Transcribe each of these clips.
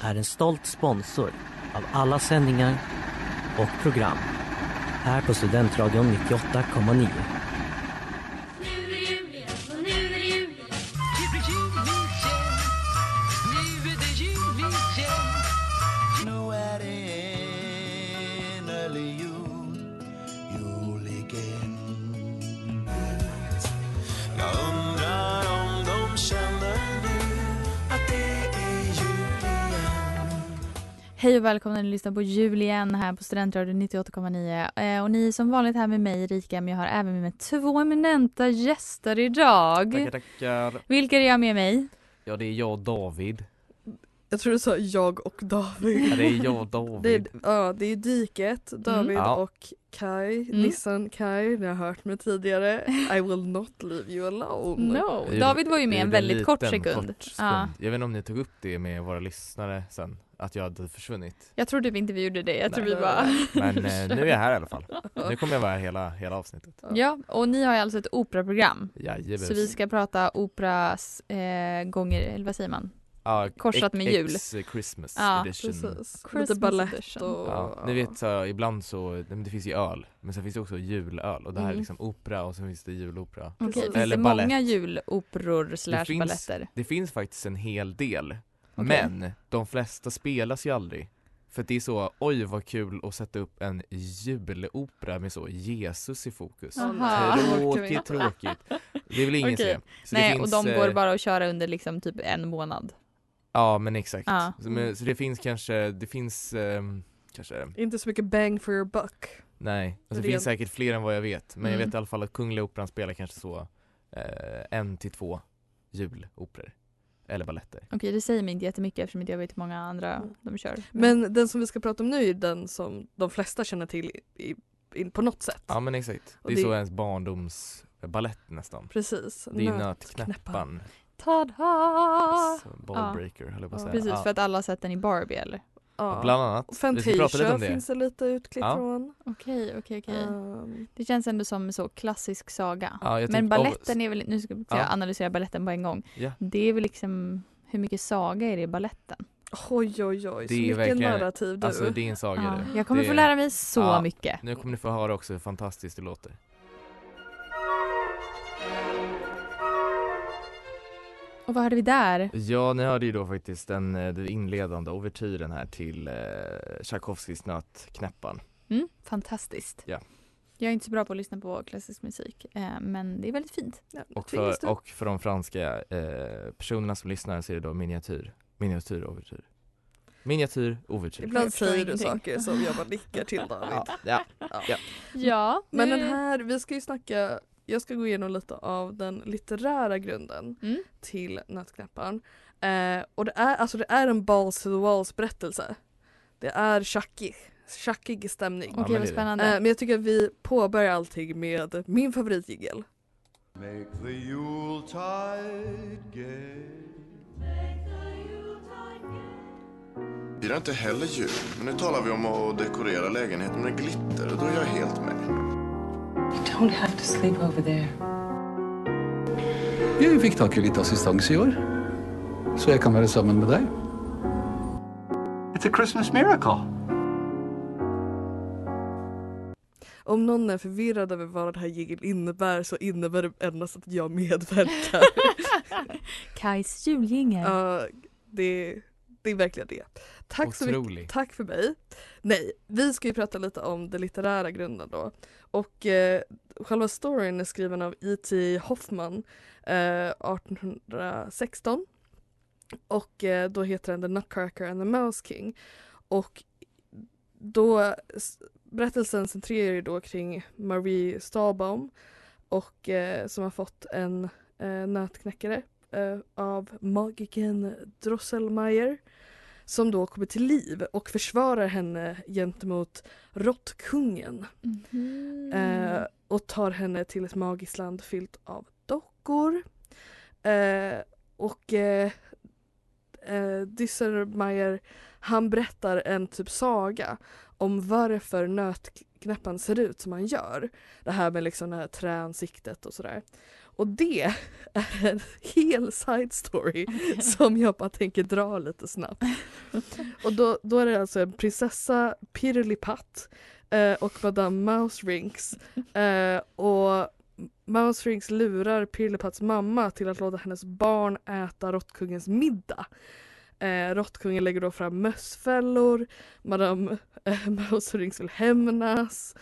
är en stolt sponsor av alla sändningar och program här på Studentradion 98,9. Välkomna ni lyssnar på Jul igen här på Studentradion 98,9. Eh, och ni är som vanligt här med mig Erika men jag har även med mig två eminenta gäster idag. Tackar, tackar. Vilka är jag med mig? Ja, det är jag och David. Jag tror du sa jag och David. Ja, det är jag och David. Det är, ja, det är Diket, David Ja. och Kai, Mm. Nissan Kai, ni har hört mig tidigare. I will not leave you alone. No. David var ju med en väldigt kort sekund. kort sekund. Ja. Jag vet inte om ni tog upp det med våra lyssnare sen, att jag hade försvunnit. Jag trodde inte vi gjorde det, jag tror vi bara... Men eh, nu är jag här i alla fall. Nu kommer jag vara här hela, hela avsnittet. Ja, och ni har ju alltså ett operaprogram. Jajebus. Så vi ska prata operas eh, gånger, eller vad säger man? ja, korsat med jul. X Christmas Ja, edition. Precis. Christmas Lite edition. och... Ja, ni vet så, ibland så, det finns ju öl, men sen finns det också julöl och det här är Mm. liksom opera och sen finns det julopera. Okej, Precis. finns Eller det ballett. många juloperor slash balletter? Det finns faktiskt en hel del, Okej. men de flesta spelas ju aldrig. För att det är så, oj vad kul att sätta upp en julopera med så Jesus i fokus. Aha. Tråkigt, tråkigt. Det vill ingen Okej. se. Nej, finns, och de eh, går bara att köra under liksom typ en månad. Ja men exakt. Ja. Så, men, så det finns kanske, det finns ehm, kanske, Inte så mycket bang for your buck. nej, alltså, det finns säkert fler än vad jag vet. Men jag Mm. vet i alla fall att Kungliga Operan spelar kanske så eh, en till två juloperor. Eller balletter. Okej, det säger mig inte jättemycket eftersom inte jag vet hur många andra Mm. de kör. Men den som vi ska prata om nu är den som de flesta känner till i, i, på något sätt. Ja men exakt. Och Det är det- så ens barndomsballett nästan. Precis. Det är Nöt- Nötknäpparen. Tada! Så Ballbreaker höll jag på att säga. Precis, ja. för att alla har sett den i Barbie eller? Ja. Bland annat. Fantasia finns det lite utklipp Ja. från. Okej, okej, okej. Ehm, Det känns ändå som så klassisk saga. Ja, Men balletten är väl, nu ska jag Ja. analysera balletten på en gång. Ja. Det är väl liksom, hur mycket saga är det i balletten? oj oj oj, så Det är mycket narrativ du. Alltså det är en saga Ja, du. jag kommer det, få lära mig så Ja. mycket. Nu kommer ni få höra också hur fantastiskt det låter. Och vad hörde vi där? Ja, ni hörde ju då faktiskt den, eh, den inledande ouvertyren här till eh, Tchaikovskys Nötknäpparen. Mm, fantastiskt. Ja. Jag är inte så bra på att lyssna på klassisk musik, eh, men det är väldigt fint. Ja, Och för, och för de franska eh, personerna som lyssnar så är det då miniatyr, miniatyr ouvertyr. Miniatyr ouvertyr. Ibland säger du saker som jag bara nickar till David. Ja, ja. Ja, Men nu- den här, vi ska ju snacka, jag ska gå igenom lite av den litterära grunden Mm. till Nötknäpparen. Eh, och det är, alltså det är en balls to the walls berättelse. Det är tjackig, tjackig stämning. Okej, men vad spännande. Eh, men jag tycker att vi påbörjar allting med min favoritjingel. Make the Yuletide gay. firar inte heller jul, men nu talar vi om att dekorera lägenheten med glitter och då är jag helt med. Don't have to sleep over there. Vi fikk tak i litt assistanse i år, så jeg kan være sammen med deg. It's a Christmas miracle. Om någon är förvirrad över vad den här jingeln innebär så innebär det endast att jag medverkar. Kajs juljingel. Ja, det, det är verkligen det. Tack så mycket. Otrolig. Tack för mig. Nej, vi ska ju prata lite om den litterära grunden då. Och eh, själva storyn är skriven av E.T. Hoffman eh, 1816. Och eh, då heter den The Nutcracker and the Mouse King. Och då, berättelsen centrerar ju då kring Marie Stahlbaum och eh, som har fått en eh, nötknäckare eh, av magiken Drosselmeier som då kommer till liv och försvarar henne gentemot råttkungen Mhm. eh, och tar henne till ett magiskt land fyllt av dockor. Eh, och eh, eh, Drosselmeier han berättar en typ saga om varför nötknäpparen ser ut som han gör. Det här med liksom det här träansiktet och sådär. Och det är en hel side story som jag bara tänker dra lite snabbt. Och då, då är det alltså en prinsessa Pirlipat eh, och Madame Mouse Rings. Eh, och Mouse Rings lurar Pirlipats mamma till att låta hennes barn äta råttkungens middag. Eh, råttkungen lägger då fram mössfällor, Madame eh, Mouse Rings vill hämnas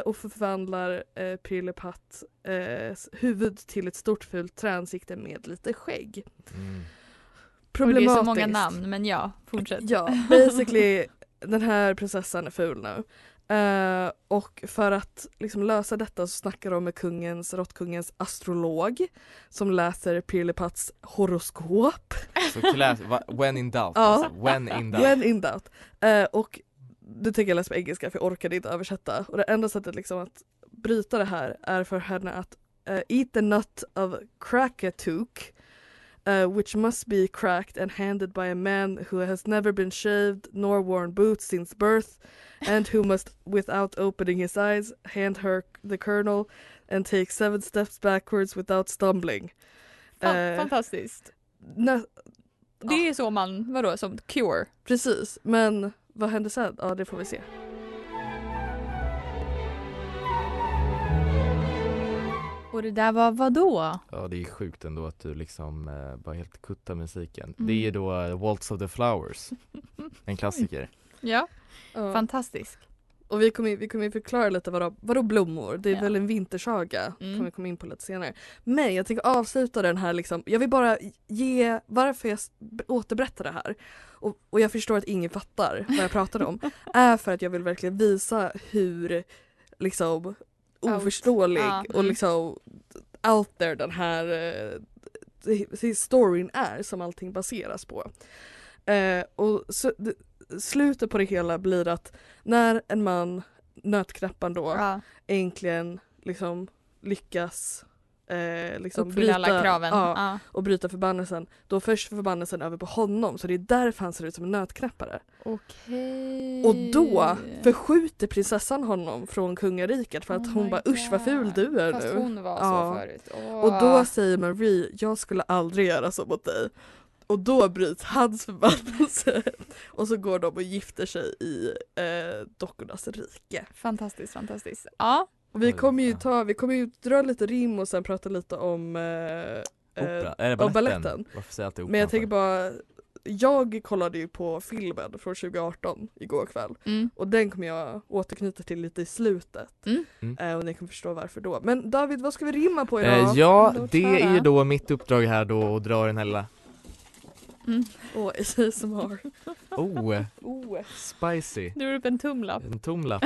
och förvandlar eh, Pirlipat eh, huvud till ett stort fult träansikte med lite skägg. Mm. Och det är så många Problematiskt. namn men ja, fortsätt. Ja, basically den här prinsessan är ful nu. Eh, och för att liksom lösa detta så snackar de med kungens, råttkungens astrolog som läser Pirlipats horoskop. Så class, va, when in doubt Ja. alltså. When in doubt. When in doubt. Eh, och det tänker jag läsa på engelska för jag orkade inte översätta. Och det enda sättet liksom att bryta det här är för henne att eh, eat the nut of Krakatook uh, which must be cracked and handed by a man who has never been shaved nor worn boots since birth and who must without opening his eyes hand her the kernel and take seven steps backwards without stumbling. Fan, Eh, fantastiskt. Det är så man, vadå, som cure? Precis, men vad händer sen? Ja, det får vi se. Och det där var vad då? Ja det är sjukt ändå att du liksom eh, bara helt kuttar musiken. Mm. Det är ju då eh, Waltz of the Flowers, en klassiker. Ja, Ja. fantastisk. Och vi kommer, ju- vi kommer förklara lite vadå, vadå blommor? Det är Ja. väl en vintersaga, Mm. kommer vi komma in på lite senare. Men jag tänker avsluta den här liksom, jag vill bara ge varför jag återberättar det här. Och, och jag förstår att ingen fattar vad jag pratade om. är för att jag vill verkligen visa hur liksom oförståelig Ja, och mm. liksom out there den här eh, storyn är som allting baseras på. Eh, och så, slutet på det hela blir att när en man, nötknäpparen då, Ja. äntligen liksom lyckas eh, liksom Uppfylla alla kraven. Ja, Ja. och bryta förbannelsen, då förs förbannelsen över på honom så det är därför han ser ut som en nötknäppare. Okej. Och då förskjuter prinsessan honom från kungariket för att Oh hon bara usch vad ful du är Fast nu. hon var Ja. så förut. Åh. Och då säger Marie, jag skulle aldrig göra så mot dig. Och då bryts hans förbannelse. Och så går de och gifter sig i eh, dockornas rike. Fantastiskt, fantastiskt. Ja. Och vi kommer ju ja. ta, vi kommer ju dra lite rim och sen prata lite om eh, Opera, eh, är det och baletten? baletten. Varför säger jag alltid Men jag tänker bara jag kollade ju på filmen från 2018 igår kväll Mm. och den kommer jag återknyta till lite i slutet. Mm. Mm. Eh, och ni kommer förstå varför då. Men David, vad ska vi rimma på Eh, idag? ja, Låt det är ju då mitt uppdrag här då att dra den här lilla, Mm. Åh, ASMR. oh, Oh. spicy. Du har upp en tumlapp. En tom lapp.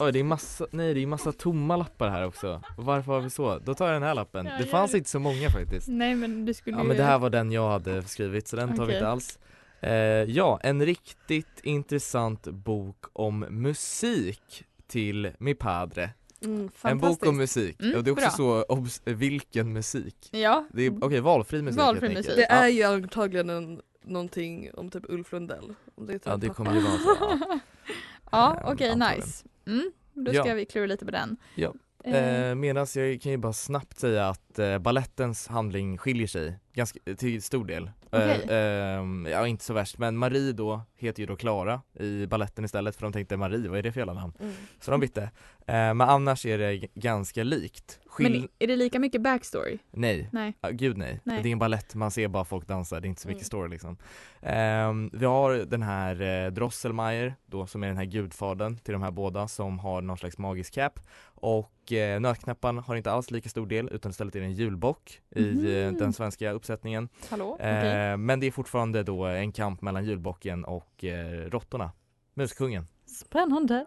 Oj det är massa, nej det är massa tomma lappar här också. Och Varför har vi så? Då tar jag den här lappen. Ja, Det fanns det. inte så många faktiskt. Nej men du skulle Ja ju... men det här var den jag hade skrivit så den tar vi Okej. inte alls. Eh, ja, en riktigt intressant bok om musik till mi padre. Mm. En bok om musik. Mm, och det är också bra. så, obs, vilken musik? Ja. Det är, okej valfri musik Valfri musik. Det är ju antagligen en, någonting om typ Ulf Lundell. Om det är typ Ja det kommer ju vara så. Ja. Ja, okej antagligen. nice. Mm. Då Ja. ska vi klura lite på den. Ja. Eh, Eh, Medan jag kan ju bara snabbt säga att eh, ballettens handling skiljer sig ganska, till stor del. Okej. Eh, ehm, ja inte så värst men Marie då heter ju då Klara i balletten istället för de tänkte Marie, vad är det för jävla namn? Mm. Så de bytte. Eh, men annars är det ganska likt. Skill- Men är det lika mycket backstory? Nej, Nej. Ah, gud nej. Nej. Det är en ballett, man ser bara folk dansa, det är inte så mycket Mm. story liksom. Ehm, vi har den här eh, Drosselmeier då som är den här gudfadern till de här båda som har någon slags magisk cap och eh, Nötknäpparen har inte alls lika stor del utan istället är det en julbock i eh, Mhm. den svenska uppsättningen. Hallå? Eh, Okej. Men det är fortfarande då en kamp mellan julbocken och eh, råttorna, Muskungen. Spännande.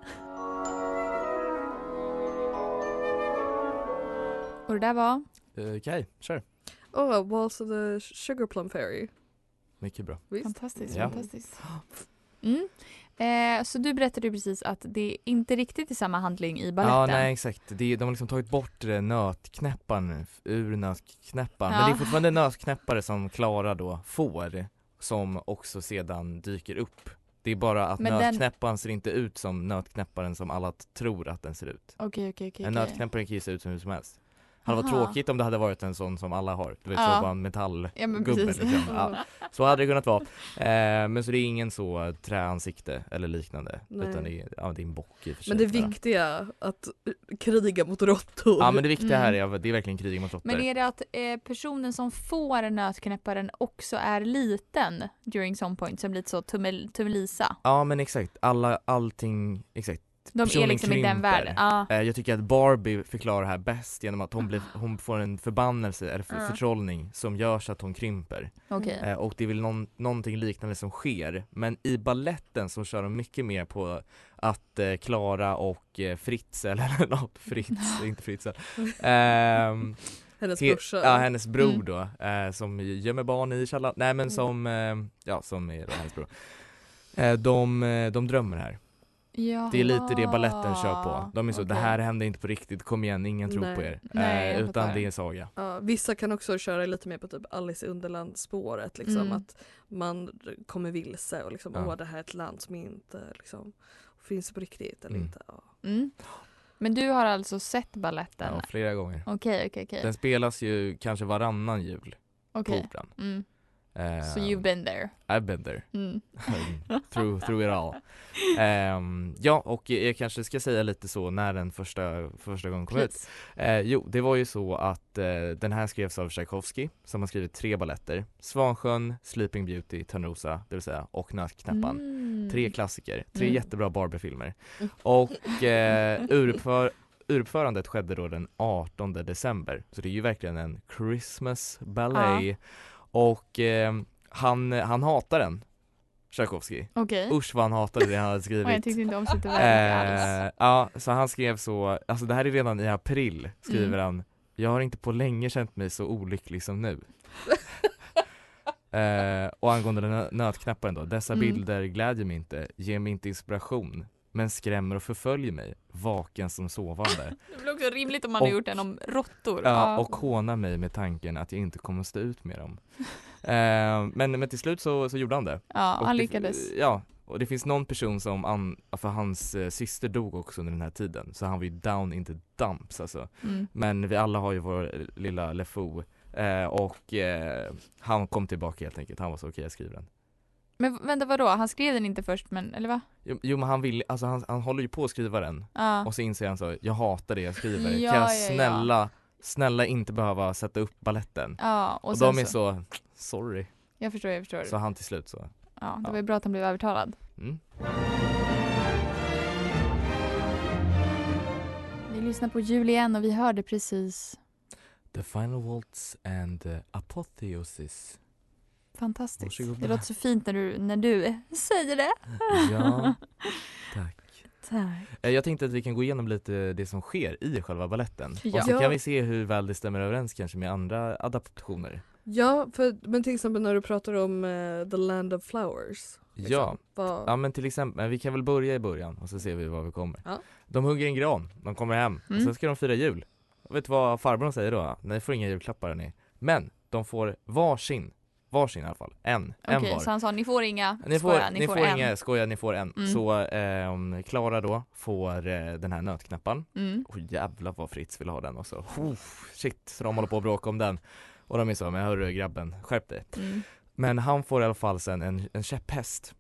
Och det där var? Eh, Okej, kör. Oh, Waltz of the Sugar Plum Fairy. Mycket bra. Visst? Fantastiskt, Ja. fantastiskt. Mm. Eh, så du berättade ju precis att det är inte riktigt är samma handling i baletten. Ja nej exakt, det är, de har liksom tagit bort eh, nötknäpparen ur nötknäpparen Men Ja. det är fortfarande nötknäppare som Klara då får som också sedan dyker upp Det är bara att Men den- nötknäpparen ser inte ut som nötknäpparen som alla tror att den ser ut Okej, okej, okej. En okej. nötknäppare kan ju se ut som hur som helst hade varit Aha. tråkigt om det hade varit en sån som alla har, du vet Ja. så bara en metallgubbe Ja, liksom. ja, Så hade det kunnat vara eh, Men så det är ingen så träansikte eller liknande Nej. Utan det är, ja, det är en bock i och för sig Men det viktiga att eh, kriga mot råttor. Ja men det viktiga här Mm. är, det är verkligen krig mot råttor Men är det att eh, personen som får nötknäpparen också är liten during some point, som lite så tummel, tummelisa? Ja men exakt, alla, allting, exakt De är liksom i den världen. Ja. Eh, Jag tycker att Barbie förklarar det här bäst genom att hon, blir, hon får en förbannelse eller för, Ja. förtrollning som gör så att hon krymper Okej. eh, Och det är väl någon, någonting liknande som sker Men i balletten så kör de mycket mer på att eh, Klara och eh, Fritz, eller något, Fritz, inte Fritz ehm, Hennes he- brorsa. Ja, hennes bror Mm. då, eh, som gömmer barn i källaren, nej men som, eh, ja som är då hennes bror eh, de, de drömmer här Det är lite det balletten kör på. De är så, det Okej. här hände inte på riktigt, kom igen, ingen tror Nej. på er. Nej, eh, utan det är en saga. Ja, vissa kan också köra lite mer på typ Alice i Underland spåret liksom Mm. att man kommer vilse och liksom Ja. åh det här är ett land som inte liksom finns på riktigt eller Mm. inte. Ja. Mm. Men du har alltså sett balletten? Ja, flera gånger. Okej, okej, okej. Den spelas ju kanske varannan jul på Okej. Operan. Mm. Eh, So you've been there? I've been there. Mm. through, through it all. Ehm, ja, och jag kanske ska säga lite så när den första, första gången kom ut. Please. Eh, jo, det var ju så att eh, den här skrevs av Tchaikovsky som har skrivit tre balletter. Svansjön, Sleeping Beauty, Törnrosa, det vill säga, och Nötknäpparen. Mm. Tre klassiker, tre Mm. jättebra Barbie-filmer. Och eh, uruppför, uruppförandet skedde då den 18 december, så det är ju verkligen en Christmas ballet. Och eh, han, han hatar den, Tchaikovsky. Okej. Usch vad han hatade det han hade Och jag skrivit. tyckte inte om Slutterverk alls. Eh, ja, så han skrev så, alltså det här är redan i april, skriver Mm. han Jag har inte på länge känt mig så olycklig som nu eh, Och angående nö- nötknapparen då, dessa Mm. bilder glädjer mig inte, ger mig inte inspiration Men skrämmer och förföljer mig, vaken som sovande. Det blir också rimligt om man har Och- gjort den om råttor. Ja, och hånar mig med tanken att jag inte kommer stå ut med dem. Eh, men, men till slut så, så gjorde han det. Ja, och han det- lyckades. Ja, och det finns någon person som, an, för hans eh, syster dog också under den här tiden Så han var ju down in the dumps alltså. Mm. Men vi alla har ju vår lilla LeFou eh, Och eh, han kom tillbaka helt enkelt, han var så okej jag skriver den Men vänta vadå, han skrev den inte först men, eller va? Jo, jo men han vill, alltså han, han håller ju på att skriva den Ja. Och så inser han så, jag hatar det jag skriver, Ja, kan jag ja, snälla, snälla inte behöva sätta upp balletten? Ja, och, Och, de är så, sorry Jag förstår, jag förstår. Så han till slut så, ja, det var ju bra att han blev övertalad. mm. Vi lyssnar på jul igen och vi hörde precis The final waltz and apotheosis Fantastiskt. Varsågoda. Det låter så fint när du, när du säger det. Ja, tack. Tack. Eh, Jag tänkte att vi kan gå igenom lite det som sker i själva balletten Ja. Och så kan vi se hur väl det stämmer överens kanske med andra adaptioner Ja, för, men till exempel när du pratar om eh, The Land of Flowers. liksom, Ja, vad- ja men till exempel, vi kan väl börja i början och så ser vi var vi kommer Ja. De hugger en gran, de kommer hem, och Mm. sen ska de fira jul och Vet du vad farbrorn säger då? Ni får inga julklappar ni Men de får varsin, varsin i alla fall, en, en Okej, var så han sa ni får inga, Ni får, skoja, ni får, en. inga, skoja ni får en. Mm. Så ehm, Klara då får eh, den här nötknappan. Mm. Oh, jävlar vad Fritz vill ha den också. Oh, shit, så de håller på att bråka om den. Och de är så, men hörru grabben, skärp dig. Mm. Men han får i alla fall sen en, en käpphäst.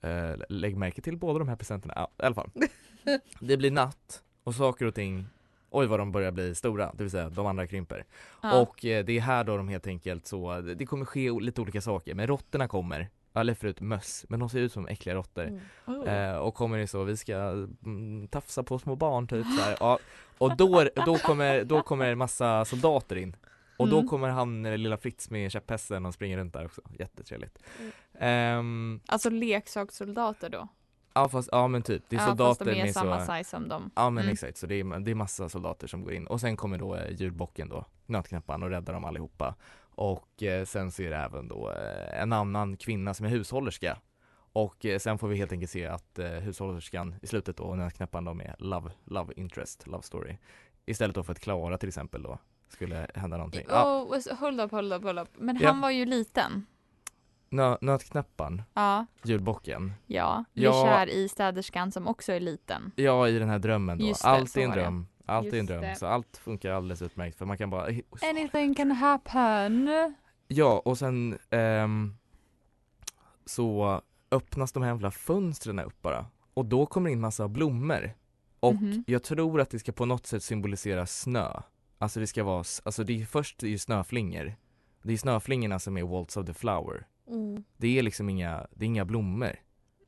Eh, lägg märke till båda de här presenterna. Ja, i alla fall. Det blir natt och saker och ting oj vad de börjar bli stora, det vill säga de andra krymper. Ja. Och eh, det är här då de helt enkelt så, det kommer ske lite olika saker, men råttorna kommer, eller förut möss, men de ser ut som äckliga råttor. Oh. Eh, och kommer det så, vi ska mm, tafsa på små barn typ så här. Ja, och då, då, kommer, då kommer en massa soldater in och då Mm. kommer han, lilla Fritz med käpphästen och springer runt där också, jättetrevligt. Mm. Ehm, Alltså leksakssoldater då? Ja fast, ja men typ, det är ja, soldater fast de är med samma så size som dem. Ja men Mm. exakt, så det är, det är massa soldater som går in och sen kommer då eh, julbocken då, nötknäpparen och räddar dem allihopa. Och eh, sen så är det även då eh, en annan kvinna som är hushållerska. Och eh, sen får vi helt enkelt se att eh, hushållerskan i slutet då, och nötknäpparen då med love, love interest, love story. Istället då för att Klara till exempel då skulle hända någonting. Oh, was- hold up, hold up, hold up. Men Ja. han var ju liten. Nö, nötknäpparen, Ja, julbocken. ja. Blir Ja. kär i städerskan som också är liten. Ja, i den här drömmen då. Just det, allt så är en var det. dröm. Allt är en Just dröm. det. Så allt funkar alldeles utmärkt för man kan bara Anything can happen. Ja, och sen ehm, så öppnas de här jävla fönstren upp bara. Och då kommer in massa blommor. Och Mhm. jag tror att det ska på något sätt symbolisera snö. Alltså det ska vara, s- alltså det är först det är ju snöflingor. Det är snöflingorna som är Waltz of the Flower. Mm. Det är liksom inga, det är inga blommor.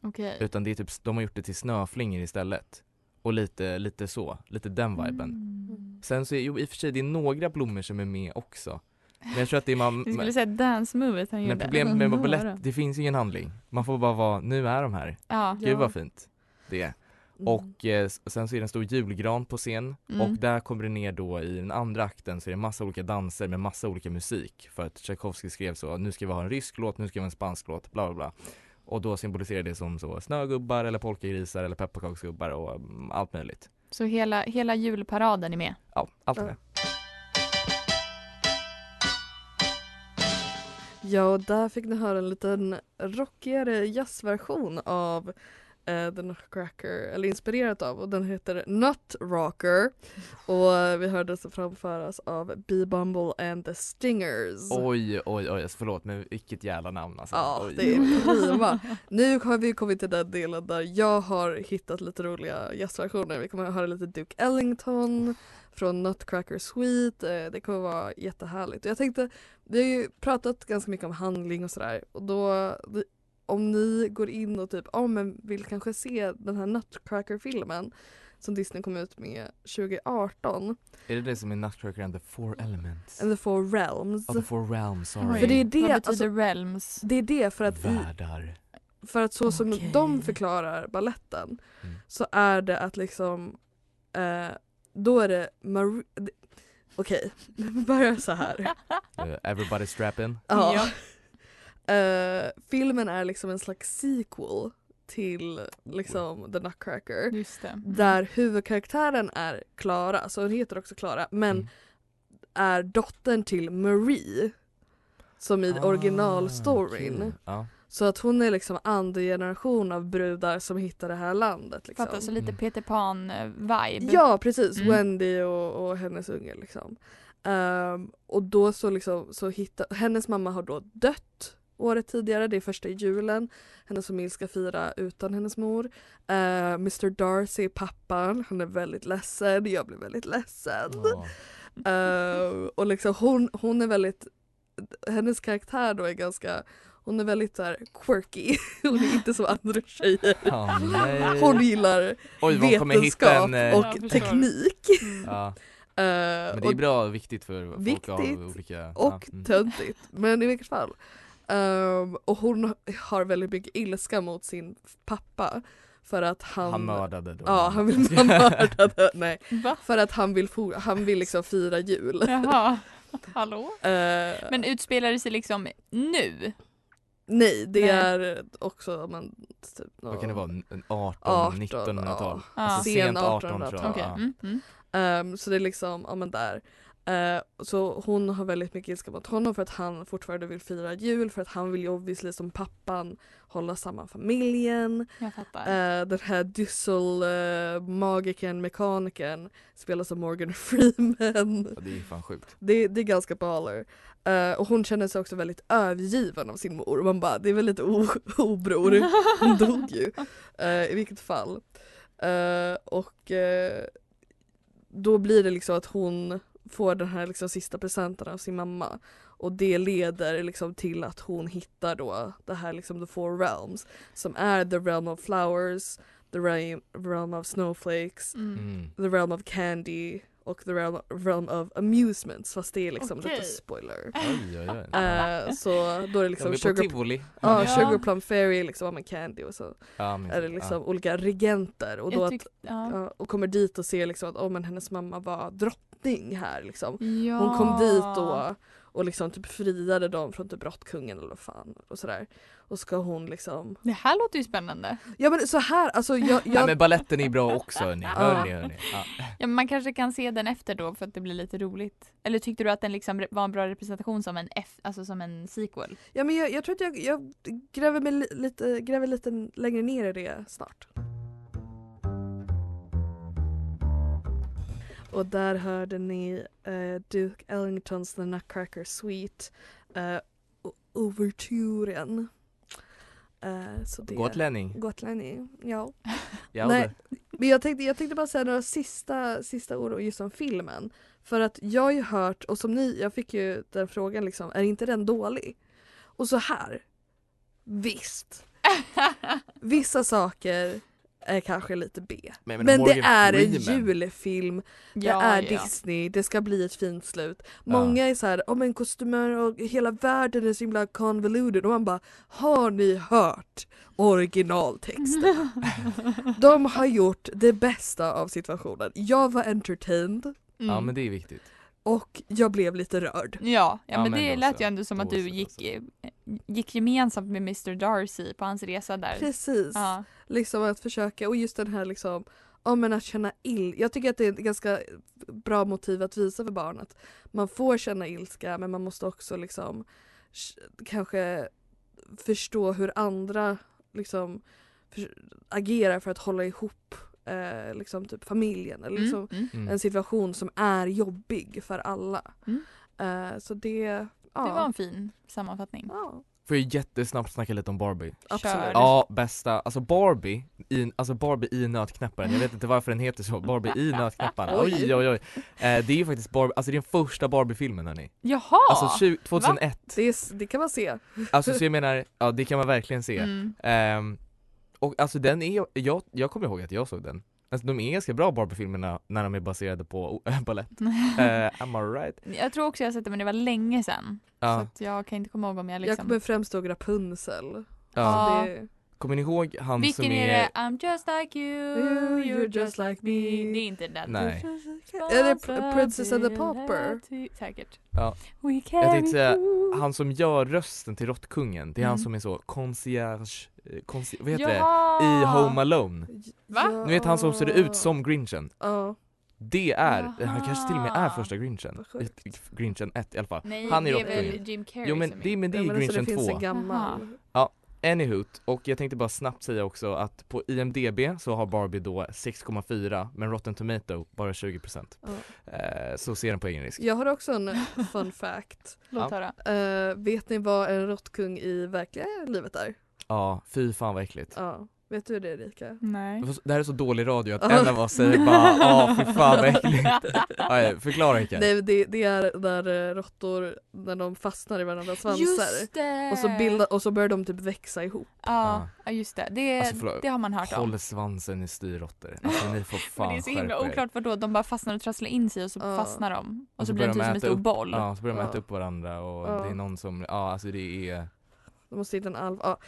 Okej. Utan det är typ, de har gjort det till snöflingor istället. Och lite, lite så, lite den viben. Mm. Sen så är, jo i och för sig det är några blommor som är med också. Men jag tror att det är man, Du skulle säga dance-movet han Men gjorde. problemet med balett, det finns ingen handling. Man får bara vara, nu är de här. Ja. Gud vad fint det är. Mm. Och eh, sen så är det en stor julgran på scen Mm. och där kommer det ner då i den andra akten så är det massa olika danser med massa olika musik för att Tchaikovsky skrev så, nu ska vi ha en rysk låt, nu ska vi ha en spansk låt, bla bla bla. Och då symboliserar det som så snögubbar eller polkagrisar eller pepparkaksgubbar och mm, allt möjligt. Så hela, hela julparaden är med. Ja, allt är Ja. med. Ja, och där fick ni höra en liten rockigare jazzversion av eh, The Nutcracker, eller inspirerat av, och den heter Nut Rocker. Och vi hörde så framföras av Bee Bumble and the Stingers. Oj, oj, oj, alltså, förlåt men vilket jävla namn alltså. Ja, oj. det är prima. Nu har vi kommit till den delen där jag har hittat lite roliga jazzversioner. Vi kommer att höra lite Duke Ellington från Nutcracker Suite. Eh, Det kommer vara jättehärligt. Och jag tänkte, vi har ju pratat ganska mycket om handling och sådär och då om ni går in och typ, ja men vill kanske se den här Nutcracker-filmen som Disney kom ut med 2018, Är det det som är Nutcracker and the four elements? and the four realms. Oh, the four realms, sorry. För det är det, Vad betyder alltså, realms? det är det för att i, Världar. För att så som de förklarar balletten Mm. så är det att liksom eh, då är det det- Okej, vi börjar så här. Uh, everybody strap in. Ja. Eh, filmen är liksom en slags sequel till liksom The Nutcracker. Just det. Där huvudkaraktären är Klara, så hon heter också Klara, men Mm. är dottern till Marie. Som i originalstoryn. Ah, okej. Ja. Så att hon är liksom andra generation av brudar som hittar det här landet. Liksom. Fattar, så lite Mm. Peter Pan-vibe. Ja precis, Mm. Wendy och, och hennes unge liksom. Ehm, och då så liksom så hittar, hennes mamma har då dött året tidigare, det är första julen. Hennes familj ska fira utan hennes mor. Uh, Mr Darcy är pappan, han är väldigt ledsen, jag blir väldigt ledsen. Ja. Ehm, och liksom hon, hon är väldigt, hennes karaktär då är ganska hon är väldigt så här quirky, hon är inte som andra tjejer. Ja, nej. Hon gillar Oj, vetenskap en, eh, och teknik. Ja, Eh, men det är bra och viktigt för folk Viktigt av olika... och ja, mm. töntigt. Men i vilket fall. Ehm, och hon har väldigt mycket ilska mot sin pappa. För att han... Han mördade då. Ja, han vill han mördade. Nej. Va? För att han vill, han vill liksom fira jul. Jaha. Hallå? Eh, Men utspelar det sig liksom nu? nej, det Nej. är också men, typ, Vad kan det vara? En 18, 18, 1900-tal? ja. Alltså Sen sent 18 tror jag. Okej. Ja. Mm, mm. Ehm, så det är liksom, ja men där. Eh, så hon har väldigt mycket ilska mot honom för att han fortfarande vill fira jul för att han vill ju obviously som pappan hålla samman familjen. Jag fattar. Eh, den här Dyssel uh, magikern, mekanikern spelas av Morgan Freeman. Ja, det är fan sjukt. Det, det är ganska baller. Eh, och hon känner sig också väldigt övergiven av sin mor. Man bara, det är väl lite obror. Hon dog ju. I vilket fall. Och då blir det liksom att hon får den här liksom sista presenten av sin mamma och det leder liksom till att hon hittar då det här liksom the four realms som är the realm of flowers, the realm, realm of snowflakes, Mm. the realm of candy och the realm, realm of amusements fast det är liksom Okej. lite spoiler. Oj, oj, oj. Eh, så då är det liksom sugar, tivoli. ja, Ja. sugar plum fairy liksom med candy och så Ja, är det liksom olika regenter och då att ja. Ja, och kommer dit och ser liksom att oh, men hennes mamma var drottning här liksom. Ja. Hon kom dit då och liksom typ friade dem från typ råttkungen eller vad fan och sådär. Och ska hon liksom Det här låter ju spännande. Ja men så här alltså jag, Ja, jag men balletten är bra också hörni, hör ni, hör ni. Ja. Ja, men man kanske kan se den efter då för att det blir lite roligt. Eller tyckte du att den liksom var en bra representation som en F, alltså som en sequel? Ja men jag, jag tror att jag, jag gräver, mig li, lite, gräver lite längre ner i det snart. Och där hörde ni eh, Duke Ellingtons The Nutcracker Suite uh, Overturen. Eh, så det, Gotlänning. Gotlänning. Ja, Nej, men jag tänkte, jag tänkte bara säga några sista, sista ord just om filmen. För att jag har ju hört, och som ni, jag fick ju den frågan liksom, är inte den dålig? Och så här, visst. Vissa saker är kanske lite B. Men- Men, men det är en Freeman. julfilm, det Ja, är ja. Disney, det ska bli ett fint slut. Många är så här, om en kostymer och hela världen är så himla convoluted och man bara, har ni hört originaltexten? De har gjort det bästa av situationen. Jag var entertained Ja Mm. men det är viktigt. Och jag blev lite rörd. Ja, ja, Ja, men men det lät ju ändå som att du gick, så. eh, gick gemensamt med Mr Darcy på hans resa där. Precis. Ja. Liksom att försöka, och just den här liksom, ja men att känna ill. Jag tycker att det är ett ganska bra motiv att visa för barn att man får känna ilska men man måste också liksom kanske förstå hur andra liksom för, agerar för att hålla ihop eh, liksom typ familjen eller liksom Mm, mm. Mm. en situation som är jobbig för alla. Mm. Eh, så det, ja. Det var en fin sammanfattning. ja, Får jag jättesnabbt snacka lite om Barbie? absolut. Ja, bästa. Alltså Barbie, i, alltså Barbie i nötknäpparen, jag vet inte varför den heter så, Barbie i nötknäpparen. Oj Oj. oj. Eh, det är ju faktiskt Barbie, alltså det är den första Barbie-filmen hörni. Jaha! Alltså 20, 2001. Det, är, det kan man se. Alltså så jag menar, ja det kan man verkligen se. Mm. Ehm, och alltså den är, jag, jag kommer ihåg att jag såg den. Alltså de är ganska bra Barbie-filmerna när de är baserade på balett. Uh, am I right? Jag tror också jag har sett det men det var länge sedan. Så Ja. att jag kan inte komma ihåg om jag Jag liksom... kommer främst ihåg Rapunzel. ja. Det, Kommer ni ihåg han Vilken som är är, det? I'm just like you, You, you're just like me. Det är inte den. Nej. Är det Pr- Princess and the Pauper? Säkert. Ja. We Jag tänkte säga, han som gör rösten till Råttkungen, det är han Mm. som är så concierge, eh, conci- vad heter Jaha! det? I Home Alone. Va? Ni vet han som ser ut som Grinchen? Ja. Det är, han kanske till och med är första Grinchen. Grinchen 1 i alla fall. Nej, Han är det är väl. Jim Carrey Jo men som det, men det är Ja, men alltså, Grinchen det finns 2. en gammal. Anywhoot, och jag tänkte bara snabbt säga också att på IMDB så har Barbie då 6,4 men Rotten Tomato bara 20% Ja. eh, Så se den på egen risk Jag har också en fun fact. Låt Ja. Eh, höra. vet ni vad en råttkung i verkliga livet är? Ja, fy fan vad äckligt Ja. Vet du det Erika? Nej. Det här är så dålig radio att en av oss säger bara ja fy fan vad äckligt ja, Förklara Erika Nej, det, det är när eh, råttor, när de fastnar i varandras svansar. Just det! Och så, bilda, och så börjar de typ växa ihop. Ja, ja just det. Det, Alltså, förlåt. det har man hört om. Håll svansen i styrråttor, alltså ni får Men fan det är så himla oklart vadå, de bara fastnar och trasslar in sig och så Ja. fastnar de. Och, Och så, blir de typ som en stor upp- boll. Ja, så börjar de Ja. äta upp varandra och Ja. det är någon som, ja alltså det är De måste hitta en alv. Ja.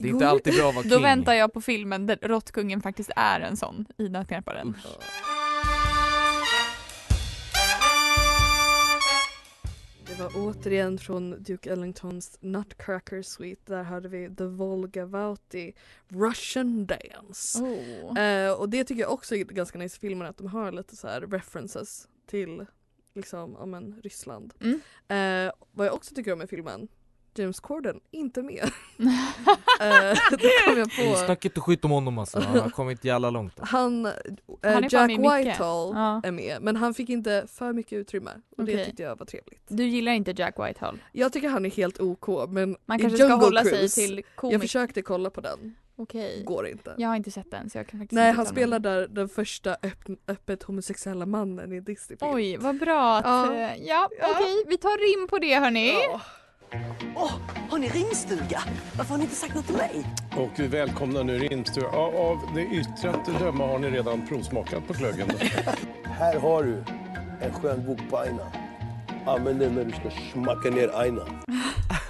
Det är inte alltid bra att vara king Då väntar jag på filmen där Råttkungen faktiskt är en sån i Nötknäpparen. Det var återigen från Duke Ellingtons Nutcracker Suite. Där hade vi The Volga Vauti Russian Dance. Oh. Eh, och det tycker jag också är ganska nice i filmen att de har lite så här references till liksom, ja men Ryssland. Mm. Eh, vad jag också tycker om i filmen, James Corden, inte med. eh, det kom jag på. Snacka inte skit om honom alltså, han har kommit jävla långt Han, eh, Han Jack. Whitehall Ja. är med men han fick inte för mycket utrymme och det Okej. tyckte jag var trevligt. Du gillar inte Jack Whitehall? Jag tycker han är helt OK men Man kanske ska hålla sig Cruise, till Jag komik. försökte kolla på den Okej. Går inte. Jag har inte sett den så jag kan faktiskt Nej han spelar där den första öpp öppet homosexuella mannen i Disney-film. Oj, vad bra att... Ja. Ja, ja okej. Vi tar rim på det hörni. Åh, har ni ringstuga? Varför har ni inte sagt något till mig? Och välkomna nu Rimstur. Ja, av det yttre att döma har ni redan provsmakat på glöggen. Här har du en skön bok på aina. Använd den när du ska smacka ner aina.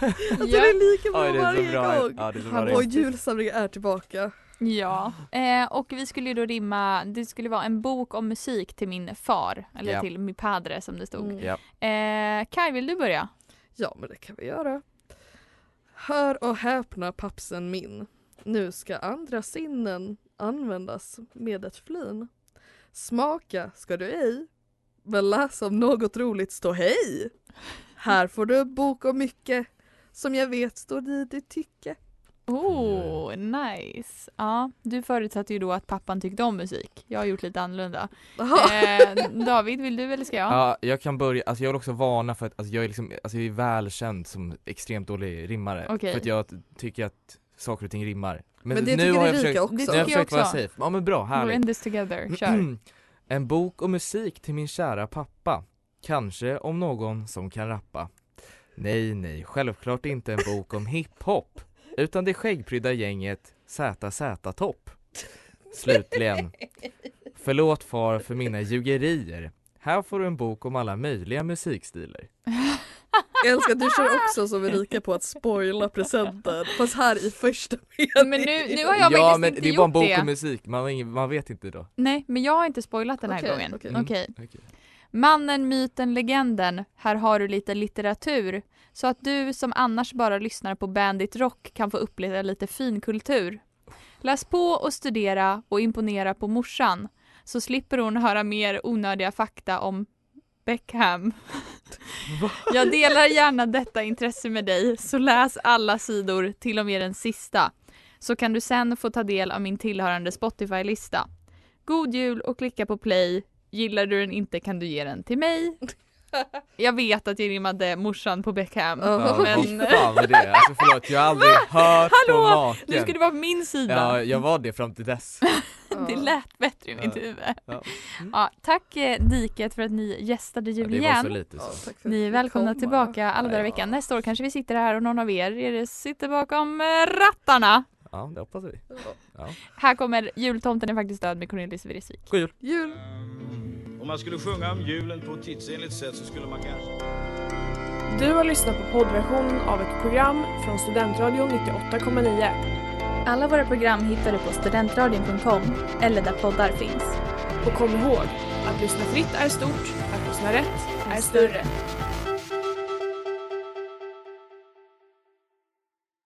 Alltså det är lika bra Oj, det är så varje bra. gång. Ja, det är så bra och julsamlingen är tillbaka. Ja, eh, och vi skulle ju då rimma, det skulle vara en bok om musik till min far, eller Ja. till min padre som det stod. Mm. Ja. Eh, Kaj, vill du börja? Ja men det kan vi göra. Hör och häpna pappsen min. Nu ska andra sinnen användas med ett flin. Smaka ska du ej, men läs om något roligt stå hej. Här får du en bok om mycket som jag vet står i ditt tycke. Oh, nice. Ja, du förutsatte ju då att pappan tyckte om musik. Jag har gjort lite annorlunda. Eh, David, vill du eller ska jag? Ja, jag kan börja, alltså jag vill också varna för att alltså jag är liksom, alltså jag är välkänd som extremt dålig rimmare. Okej. För att jag tycker att saker och ting rimmar. Men det tycker har jag Erika försökt, också. Det Nu har jag tycker jag försökt vara också. safe. Ja men bra, We're härligt. in this together, kör. En bok och musik till min kära pappa. Kanske om någon som kan rappa. Nej, nej, självklart inte en bok om hiphop. Utan det skäggprydda gänget ZZ-topp. Slutligen. Förlåt far för mina ljugerier. Här får du en bok om alla möjliga musikstilar. Jag älskar att du kör också som Erika på att spoila presenten. Fast här i första meningen. Men nu, nu har jag ja faktiskt men inte det är bara en bok det. om musik, man, ingen, man vet inte då. Nej, men jag har inte spoilat den här Okej, gången. okej. Okej. Mm, okej. Mannen, myten, legenden. Här har du lite litteratur. Så att du som annars bara lyssnar på Bandit Rock kan få uppleva lite fin kultur. Läs på och studera och imponera på morsan. Så slipper hon höra mer onödiga fakta om Beckham. Jag delar gärna detta intresse med dig, så läs alla sidor, till och med den sista. Så kan du sen få ta del av min tillhörande Spotify-lista. God jul och klicka på play. Gillar du den inte kan du ge den till mig. Jag vet att jag rimmade morsan på Beckham. Ja, men... fan var det? Alltså förlåt, jag har aldrig hört Hallå! på maken. Nu ska du vara på min sida. Ja, jag var det fram till dess. Det lät bättre i mitt Ja. huvud. Ja. Ja, tack eh, Diket för att ni gästade jul Ja, igen. lite för Ni är välkomna kom. tillbaka alla dagar i Ja. veckan. Nästa år kanske vi sitter här och någon av er, er sitter bakom eh, rattarna. Ja, det hoppas vi. Ja. Här kommer Jultomten är faktiskt död med Cornelis Vreeswijk. God jul! Jul! Om man skulle sjunga om julen på ett tidsenligt sätt så skulle man kanske... Du har lyssnat på poddversionen av ett program från Studentradion 98,9. Alla våra program hittar du på studentradion.com eller där poddar finns. Och kom ihåg, att lyssna fritt är stort, att lyssna rätt är större.